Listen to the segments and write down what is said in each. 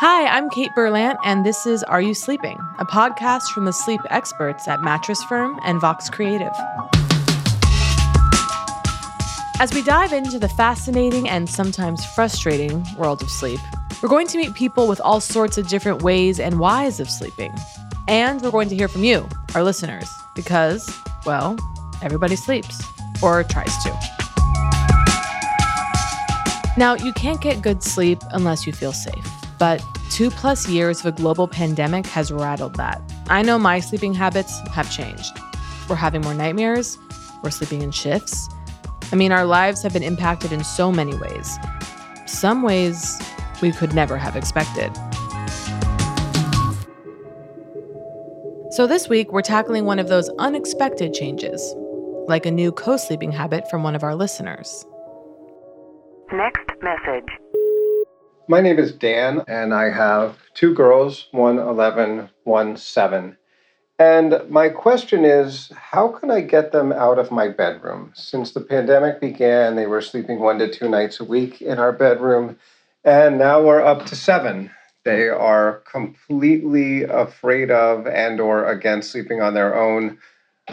Hi, I'm Kate Berlant, and this is Are You Sleeping, a podcast from the sleep experts at Mattress Firm and Vox Creative. As we dive into the fascinating and sometimes frustrating world of sleep, we're going to meet people with all sorts of different ways and whys of sleeping. And we're going to hear from you, our listeners, because, well, everybody sleeps or tries to. Now, you can't get good sleep unless you feel safe. But two plus years of a global pandemic has rattled that. I know my sleeping habits have changed. We're having more nightmares, we're sleeping in shifts. I mean, our lives have been impacted in so many ways. Some ways we could never have expected. So, this week, we're tackling one of those unexpected changes, like a new co sleeping habit from one of our listeners. Next message. My name is Dan, and I have two girls, one 11, one 7. And my question is how can I get them out of my bedroom? Since the pandemic began, they were sleeping one to two nights a week in our bedroom, and now we're up to seven. They are completely afraid of and or against sleeping on their own.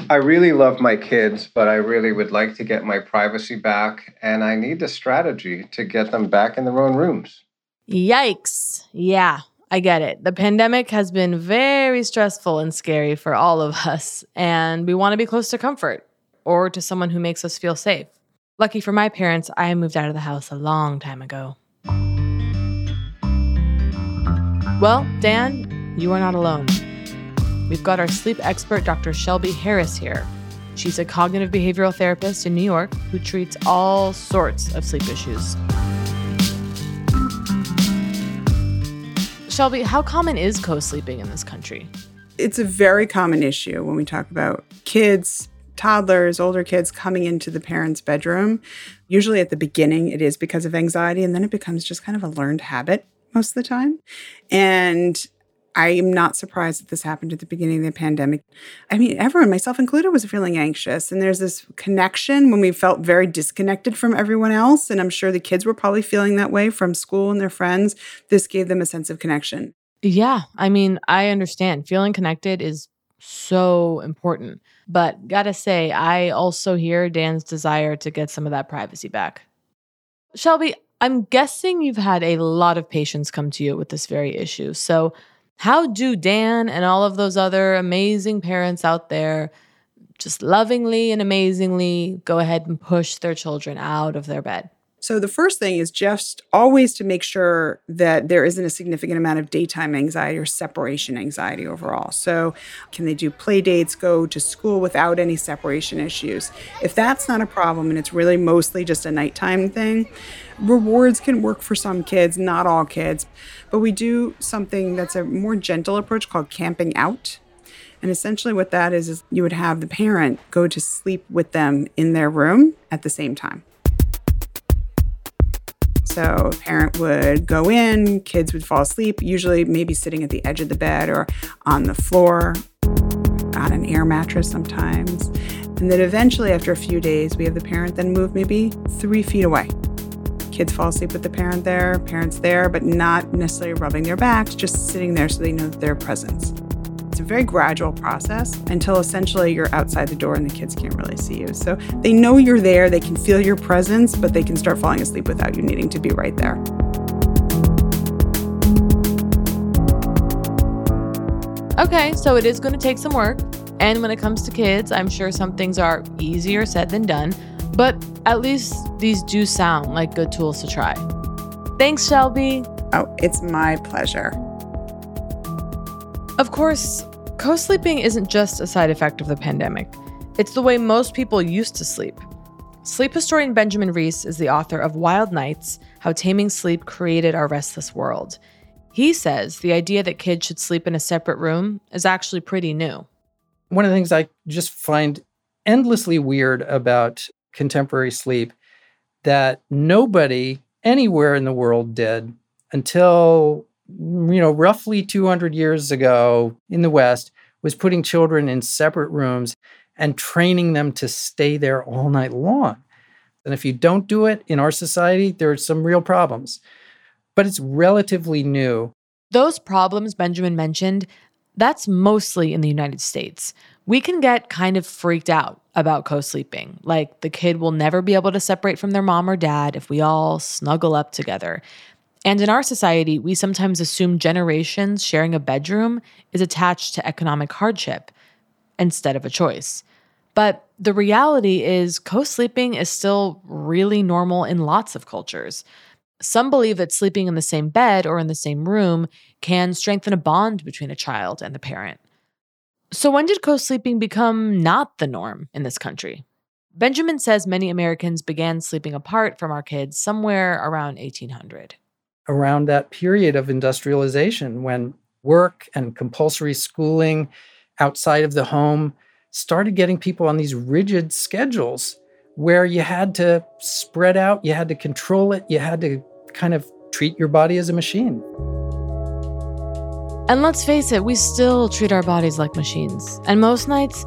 I really love my kids, but I really would like to get my privacy back, and I need a strategy to get them back in their own rooms. Yikes. Yeah, I get it. The pandemic has been very stressful and scary for all of us, and we want to be close to comfort or to someone who makes us feel safe. Lucky for my parents, I moved out of the house a long time ago. Well, Dan, you are not alone. We've got our sleep expert, Dr. Shelby Harris, here. She's a cognitive behavioral therapist in New York who treats all sorts of sleep issues. Shelby, how common is co sleeping in this country? It's a very common issue when we talk about kids, toddlers, older kids coming into the parent's bedroom. Usually at the beginning, it is because of anxiety, and then it becomes just kind of a learned habit most of the time. And I am not surprised that this happened at the beginning of the pandemic. I mean, everyone, myself included, was feeling anxious. And there's this connection when we felt very disconnected from everyone else. And I'm sure the kids were probably feeling that way from school and their friends. This gave them a sense of connection. Yeah. I mean, I understand. Feeling connected is so important. But gotta say, I also hear Dan's desire to get some of that privacy back. Shelby, I'm guessing you've had a lot of patients come to you with this very issue. So, how do Dan and all of those other amazing parents out there just lovingly and amazingly go ahead and push their children out of their bed? So, the first thing is just always to make sure that there isn't a significant amount of daytime anxiety or separation anxiety overall. So, can they do play dates, go to school without any separation issues? If that's not a problem and it's really mostly just a nighttime thing, rewards can work for some kids, not all kids. But we do something that's a more gentle approach called camping out. And essentially, what that is, is you would have the parent go to sleep with them in their room at the same time. So, a parent would go in, kids would fall asleep, usually maybe sitting at the edge of the bed or on the floor, on an air mattress sometimes. And then eventually, after a few days, we have the parent then move maybe three feet away. Kids fall asleep with the parent there, parents there, but not necessarily rubbing their backs, just sitting there so they know their presence. It's a very gradual process until essentially you're outside the door and the kids can't really see you. So they know you're there, they can feel your presence, but they can start falling asleep without you needing to be right there. Okay, so it is going to take some work. And when it comes to kids, I'm sure some things are easier said than done, but at least these do sound like good tools to try. Thanks, Shelby. Oh, it's my pleasure. Of course, co sleeping isn't just a side effect of the pandemic, it's the way most people used to sleep. Sleep historian Benjamin Reiss is the author of Wild Nights How Taming Sleep Created Our Restless World. He says the idea that kids should sleep in a separate room is actually pretty new. One of the things I just find endlessly weird about contemporary sleep that nobody anywhere in the world did until you know, roughly 200 years ago in the West, was putting children in separate rooms and training them to stay there all night long. And if you don't do it in our society, there are some real problems. But it's relatively new. Those problems Benjamin mentioned, that's mostly in the United States. We can get kind of freaked out about co sleeping, like the kid will never be able to separate from their mom or dad if we all snuggle up together. And in our society, we sometimes assume generations sharing a bedroom is attached to economic hardship instead of a choice. But the reality is, co sleeping is still really normal in lots of cultures. Some believe that sleeping in the same bed or in the same room can strengthen a bond between a child and the parent. So, when did co sleeping become not the norm in this country? Benjamin says many Americans began sleeping apart from our kids somewhere around 1800. Around that period of industrialization, when work and compulsory schooling outside of the home started getting people on these rigid schedules where you had to spread out, you had to control it, you had to kind of treat your body as a machine. And let's face it, we still treat our bodies like machines. And most nights,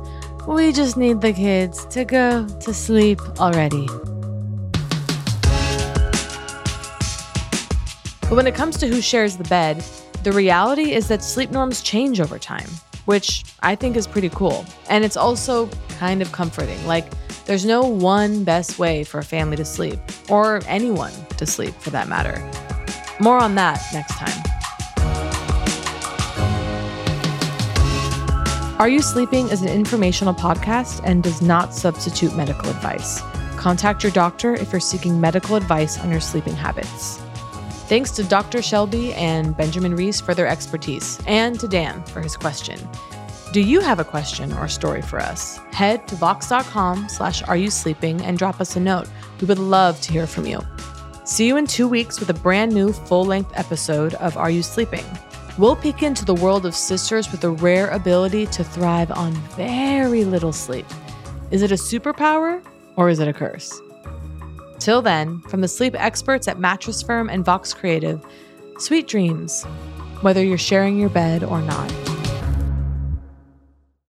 we just need the kids to go to sleep already. But when it comes to who shares the bed, the reality is that sleep norms change over time, which I think is pretty cool. And it's also kind of comforting. Like, there's no one best way for a family to sleep, or anyone to sleep for that matter. More on that next time. Are You Sleeping is an informational podcast and does not substitute medical advice. Contact your doctor if you're seeking medical advice on your sleeping habits. Thanks to Dr. Shelby and Benjamin Reiss for their expertise, and to Dan for his question. Do you have a question or story for us? Head to vox.com slash are you sleeping and drop us a note. We would love to hear from you. See you in two weeks with a brand new full-length episode of Are You Sleeping? We'll peek into the world of sisters with a rare ability to thrive on very little sleep. Is it a superpower or is it a curse? Till then, from the sleep experts at Mattress Firm and Vox Creative, sweet dreams, whether you're sharing your bed or not.